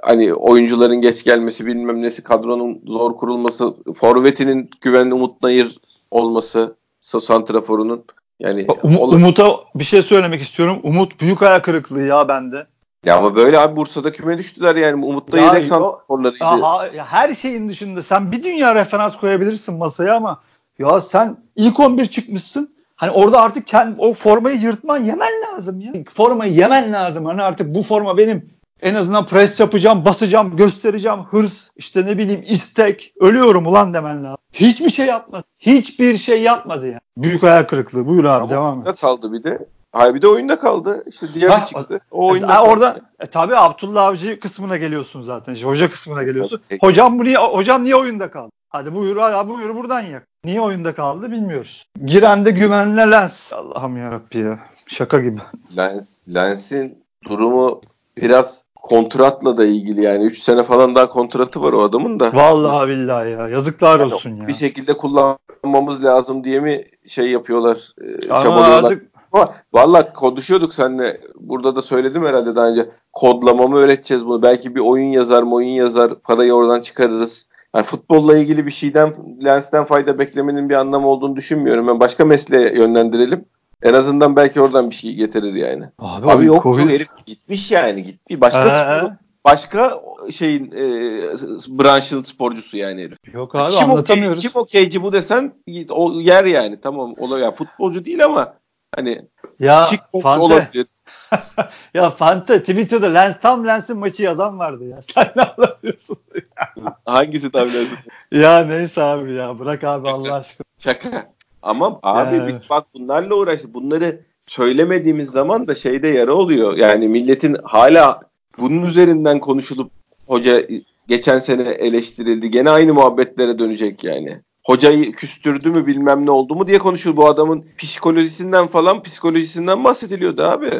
hani oyuncuların geç gelmesi bilmem nesi kadronun zor kurulması forvetinin güvenli Umut Nayır olması santraforunun yani um, Umut'a bir şey söylemek istiyorum. Umut büyük ayak kırıklığı ya bende. Ya ama böyle abi Bursa'da küme düştüler yani. Umut'ta yedek santraforlarıydı. Ya, ya her şeyin dışında sen bir dünya referans koyabilirsin masaya ama ya sen ilk 11 çıkmışsın. Hani orada artık kendi, o formayı yırtman yemen lazım ya. Formayı yemen lazım. Hani artık bu forma benim en azından pres yapacağım, basacağım, göstereceğim, hırs, işte ne bileyim istek, ölüyorum ulan demen lazım. Hiçbir şey yapmadı. Hiçbir şey yapmadı ya. Büyük ayak kırıklığı. Buyur abi Ama devam et. kaldı bir de. Hayır bir de oyunda kaldı. İşte diğer ha, çıktı. O oyunda e, orada e, tabii Abdullah Avcı kısmına geliyorsun zaten. İşte hoca kısmına geliyorsun. Okay. Hocam bu niye hocam niye oyunda kaldı? Hadi buyur abi buyur buradan yak. Niye oyunda kaldı bilmiyoruz. Girende güvenle Lens. Allah'ım ya ya. Şaka gibi. Lens Lens'in durumu biraz kontratla da ilgili yani 3 sene falan daha kontratı var o adamın da. Vallahi billahi ya yazıklar yani olsun ya. Bir şekilde kullanmamız lazım diye mi şey yapıyorlar e, Ama çabalıyorlar. Artık... Ama valla konuşuyorduk seninle burada da söyledim herhalde daha önce kodlamamı öğreteceğiz bunu. Belki bir oyun yazar oyun yazar parayı oradan çıkarırız. Yani futbolla ilgili bir şeyden lensten fayda beklemenin bir anlamı olduğunu düşünmüyorum. Ben başka mesleğe yönlendirelim. En azından belki oradan bir şey getirir yani. Abi, Abi yok COVID... herif gitmiş yani gitmiş. Başka spor, başka şeyin e, branşın sporcusu yani herif. Yok abi kim anlatamıyoruz. Okey, kim okeyci bu desen o yer yani tamam olay ya futbolcu değil ama hani ya Fante. olabilir. ya Fante Twitter'da Lens tam Lens'in maçı yazan vardı ya. Sen ne anlatıyorsun? Hangisi tam Lens'in? ya neyse abi ya bırak abi Allah aşkına. Şaka. Ama abi yani. biz bak bunlarla uğraştık. Bunları söylemediğimiz zaman da şeyde yara oluyor. Yani milletin hala bunun üzerinden konuşulup hoca geçen sene eleştirildi. Gene aynı muhabbetlere dönecek yani. Hocayı küstürdü mü bilmem ne oldu mu diye konuşuyor. Bu adamın psikolojisinden falan psikolojisinden bahsediliyordu abi.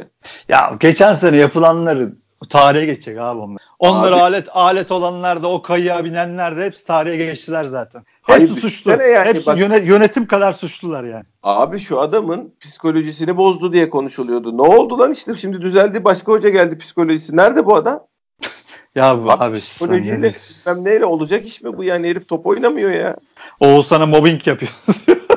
Ya geçen sene yapılanların tarihe geçecek abi onlar. Onlar abi, alet alet olanlar da o kayığa binenler de hepsi tarihe geçtiler zaten. Hepsi hayır, suçlu. Yani, hepsi bak, yönetim kadar suçlular yani. Abi şu adamın psikolojisini bozdu diye konuşuluyordu. Ne oldu lan işte şimdi düzeldi başka hoca geldi psikolojisi. Nerede bu adam? Ya bu abi, abi psikolojiyle bilmem neyle olacak iş mi bu yani herif top oynamıyor ya. Oğuzhan'a mobbing yapıyor.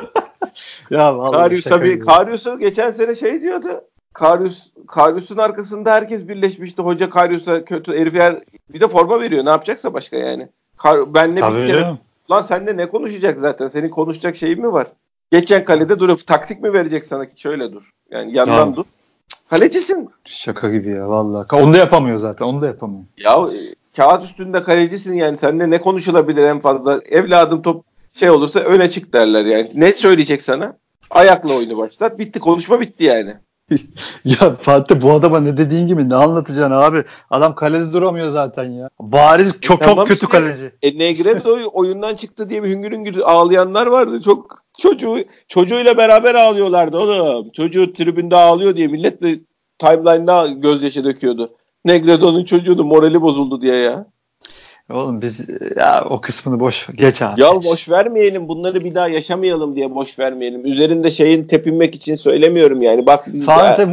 ya vallahi Karius tabii Karius'a geçen sene şey diyordu. Karius Karius'un arkasında herkes birleşmişti. Hoca Karius'a kötü herif yer, bir de forma veriyor. Ne yapacaksa başka yani. Kar, benle Tabii bir kere lan senle ne konuşacak zaten? Senin konuşacak şeyin mi var? Geçen kalede durup taktik mi verecek sana ki şöyle dur. Yani yandan ya. dur. Kalecisin. Şaka gibi ya vallahi. Onu da yapamıyor zaten. Onu da yapamıyor. Ya e, kağıt üstünde kalecisin yani. Seninle ne konuşulabilir en fazla? Evladım top şey olursa öne çık derler yani. Ne söyleyecek sana? Ayakla oyunu başlar. Bitti. Konuşma bitti yani. ya Fatih bu adama ne dediğin gibi ne anlatacaksın abi? Adam kalede duramıyor zaten ya. Bariz çok, e, çok kötü kaleci. E, Negredo oyundan çıktı diye bir hüngür hüngür ağlayanlar vardı. Çok çocuğu çocuğuyla beraber ağlıyorlardı oğlum. Çocuğu tribünde ağlıyor diye millet de timeline'da gözyaşı döküyordu. Negredo'nun çocuğunun morali bozuldu diye ya. Oğlum biz ya o kısmını boş geç abi. Ya boş vermeyelim bunları bir daha yaşamayalım diye boş vermeyelim. Üzerinde şeyin tepinmek için söylemiyorum yani. Bak biz Fante,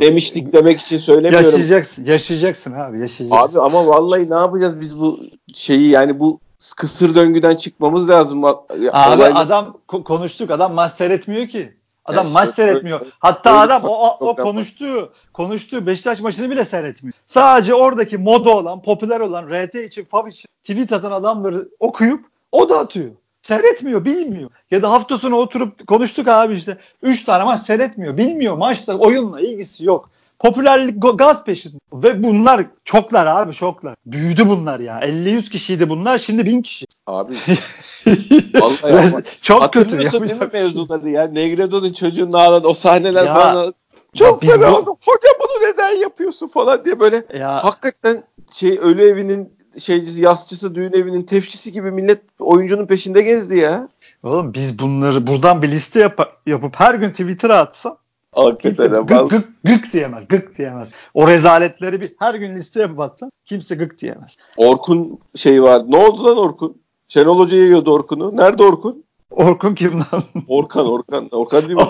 demiştik demek için söylemiyorum. Yaşayacaksın, yaşayacaksın abi, yaşayacaksın. Abi ama vallahi ne yapacağız biz bu şeyi yani bu kısır döngüden çıkmamız lazım. Abi Olayla... adam konuştuk adam master etmiyor ki. Adam yani maç işte seyretmiyor. Öyle, Hatta öyle adam o, o konuştuğu konuştuğu Beşiktaş maçını bile seyretmiyor. Sadece oradaki moda olan, popüler olan RT için, Fav için tweet atan adamları okuyup o da atıyor. Seyretmiyor, bilmiyor. Ya da hafta sonu oturup konuştuk abi işte. 3 tane maç seyretmiyor. Bilmiyor. Maçta oyunla ilgisi yok. Popülerlik gaz peşinde. Ve bunlar çoklar abi çoklar. Büyüdü bunlar ya. 50-100 kişiydi bunlar. Şimdi 1000 kişi. Abi vallahi ama çok kötü. hatırlıyorsun değil mi mevzuları ya? Negredo'nun çocuğunun ağladı o sahneler Ya, falan. Çok biz fena bu- oldu. Hoca bunu neden yapıyorsun falan diye böyle Ya hakikaten şey ölü evinin şeycisi, yasçısı, düğün evinin tefçisi gibi millet oyuncunun peşinde gezdi ya. oğlum biz bunları buradan bir liste yap- yapıp her gün Twitter'a kimse Hakikaten gık, ama. gık, gık diyemez. Gık diyemez. O rezaletleri bir her gün liste yapıp atsam kimse gık diyemez. Orkun şey var. Ne oldu lan Orkun? Şenol Hoca yiyordu Orkun'u. Nerede Orkun? Orkun kim lan? Orkan, Orkan. Orkan değil mi?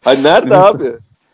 Hayır nerede Neyse. abi?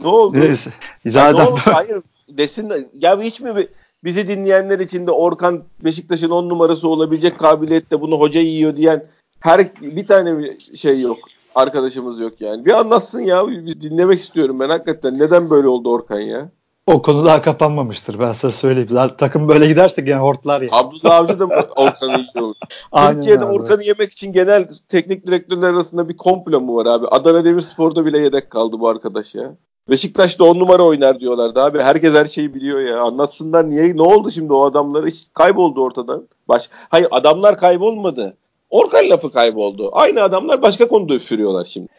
Ne oldu? Neyse. Ya Zaten ne oldu? Hayır desin de- ya hiç mi bi- bizi dinleyenler için de Orkan Beşiktaş'ın on numarası olabilecek kabiliyette bunu hoca yiyor diyen her bir tane bir şey yok. Arkadaşımız yok yani. Bir anlatsın ya. Bir, bir dinlemek istiyorum ben hakikaten. Neden böyle oldu Orkan ya? o konu daha kapanmamıştır ben size söyleyeyim. Zaten takım böyle giderse gene hortlar ya. Abdullah Avcı da Orkan'ı yiyor? Aynen Türkiye'de abi. Orkan'ı yemek için genel teknik direktörler arasında bir komplo mu var abi? Adana Demirspor'da bile yedek kaldı bu arkadaş ya. Beşiktaş'ta on numara oynar diyorlardı abi. Herkes her şeyi biliyor ya. Anlatsınlar niye ne oldu şimdi o adamlar hiç kayboldu ortadan. Baş Hayır adamlar kaybolmadı. Orkan lafı kayboldu. Aynı adamlar başka konuda üfürüyorlar şimdi.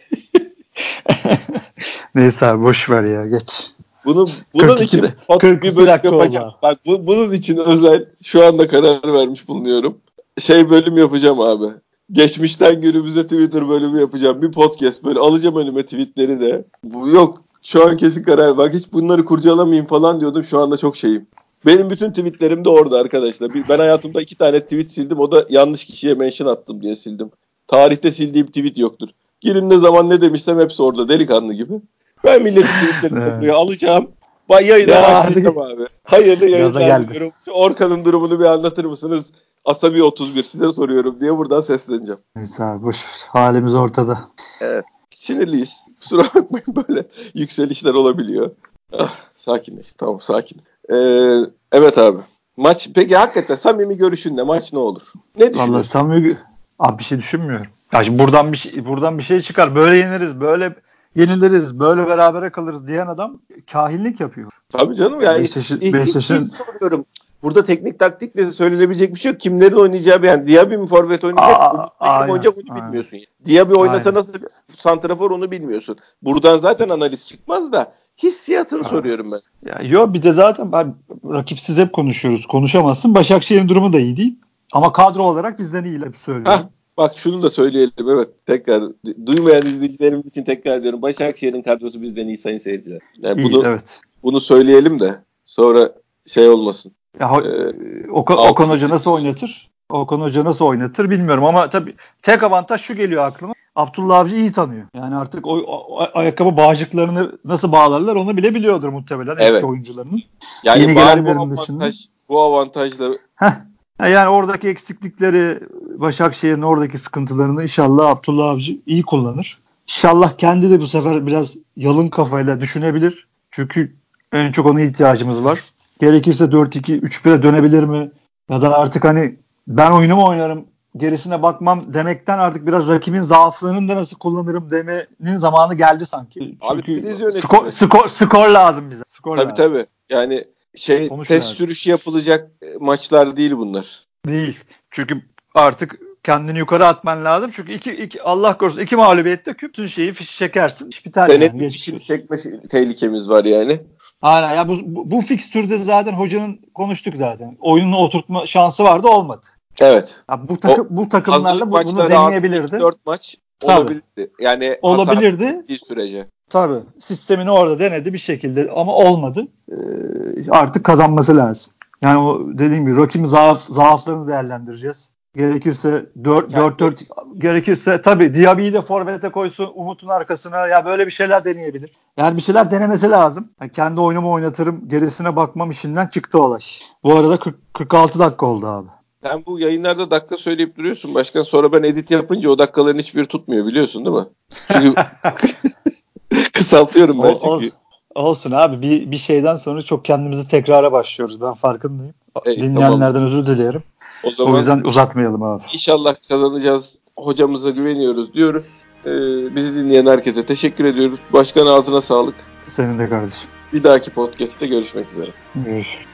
Neyse abi boş ver ya geç. Bunu bunun 42 için pot- 42 bir bölüm dakika oldu yapacağım. abi. Bak bu, bunun için özel şu anda karar vermiş bulunuyorum. Şey bölüm yapacağım abi. Geçmişten günümüze Twitter bölümü yapacağım. Bir podcast böyle alacağım önüme tweetleri de. Bu yok. Şu an kesin karar. Bak hiç bunları kurcalamayayım falan diyordum. Şu anda çok şeyim. Benim bütün tweetlerim de orada arkadaşlar. Ben hayatımda iki tane tweet sildim. O da yanlış kişiye mention attım diye sildim. Tarihte sildiğim tweet yoktur. Girin ne zaman ne demişsem hepsi orada delikanlı gibi. Ben milletin tweetlerini Evet. alacağım. Bay yayına Ya başlayacağım abi. Hayırlı yayınlar diliyorum. Orkan'ın durumunu bir anlatır mısınız? Asabi 31 size soruyorum diye buradan sesleneceğim. Neyse abi boş. Halimiz ortada. Sinirliyiz. Kusura bakmayın böyle yükselişler olabiliyor. Ah, sakinleş. Tamam sakin. Ee, evet abi. Maç peki hakikaten samimi görüşün ne? Maç ne olur? Ne Vallahi düşünüyorsun? samimi abi bir şey düşünmüyorum. Ya şimdi buradan bir şey, buradan bir şey çıkar. Böyle yeniriz, böyle yeniliriz, böyle berabere kalırız diyen adam kahinlik yapıyor. Tabii canım yani. Beşiktaş'ın- Beşiktaş'ın- soruyorum. Burada teknik taktikle söylenebilecek bir şey yok. Kimlerin oynayacağı yani Diaby mi forvet oynayacak, Aa, aynen, oynayacak onu aynen. bilmiyorsun. Yani. Diaby oynasa Aynen. nasıl bir santrafor onu bilmiyorsun. Buradan zaten analiz çıkmaz da hissiyatını soruyorum ben. Ya yo bir de zaten ben rakipsiz hep konuşuyoruz. Konuşamazsın. Başakşehir'in durumu da iyi değil. Ama kadro olarak bizden iyi hep söylüyorum. Hah, bak şunu da söyleyelim evet tekrar du- duymayan izleyicilerimiz için tekrar ediyorum. Başakşehir'in kadrosu bizden iyi sayın seyirciler. Yani İyi, bunu evet. bunu söyleyelim de sonra şey olmasın. Ya, Ee, Okan, Okan Hoca nasıl oynatır? Okan Hoca nasıl oynatır bilmiyorum ama tabii tek avantaj şu geliyor aklıma. Abdullah Avcı iyi tanıyor. Yani artık o, o- ayakkabı bağcıklarını nasıl bağlarlar onu bile biliyordur muhtemelen Evet. eski oyuncularının. Yani Yeni bari bu gelenlerin avantaj, bu avantajla Heh. Yani oradaki eksiklikleri Başakşehir'in oradaki sıkıntılarını inşallah Abdullah Avcı iyi kullanır. İnşallah kendi de bu sefer biraz yalın kafayla düşünebilir. Çünkü en çok ona ihtiyacımız var. Gerekirse 4-2-3-1'e dönebilir mi? Ya da artık hani ben oyunumu oynarım gerisine bakmam demekten artık biraz rakibin zaaflarını da nasıl kullanırım demenin zamanı geldi sanki. Çünkü skor, skor, skor lazım bize. Skor tabii lazım. tabii yani şey Konuş test yani. sürüşü yapılacak e, maçlar değil bunlar. Değil. Çünkü artık kendini yukarı atman lazım. Çünkü iki, iki Allah korusun iki mağlubiyette bütün şeyi fiş çekersin. İş biter yani. Geçmiş için olsun. çekme tehlikemiz var yani. Aynen. Ya bu, bu, bu fikstürde zaten hocanın konuştuk zaten. Oyununu oturtma şansı vardı olmadı. Evet. Ya bu takım bu takımlarla bu, bunu deneyebilirdi. 4 maç Tabii. olabilirdi. Yani Olabilirdi. bir sürece. Tabii. Sistemini orada denedi bir şekilde ama olmadı. Ee, artık kazanması lazım. Yani o dediğim gibi rakibin zaaf, zaaflarını değerlendireceğiz. Gerekirse 4 Yani- 4 4 gerekirse tabii Diaby'yi de forvete koysun Umut'un arkasına ya böyle bir şeyler deneyebilir. Yani bir şeyler denemesi lazım. Yani kendi oyunumu oynatırım gerisine bakmam işinden çıktı olay. Bu arada 40, 46 dakika oldu abi. Sen bu yayınlarda dakika söyleyip duruyorsun başkan. Sonra ben edit yapınca o dakikaların hiçbiri tutmuyor biliyorsun değil mi? Çünkü kısaltıyorum ben çünkü. olsun. Olsun abi bir, bir şeyden sonra çok kendimizi tekrara başlıyoruz ben farkındayım. Ey, Dinleyenlerden özür dilerim. O zaman o yüzden uzatmayalım abi. İnşallah kazanacağız. Hocamıza güveniyoruz diyoruz. Ee, bizi dinleyen herkese teşekkür ediyoruz. Başkan ağzına sağlık. Senin de kardeşim. Bir dahaki podcast'te görüşmek üzere. Görüşürüz.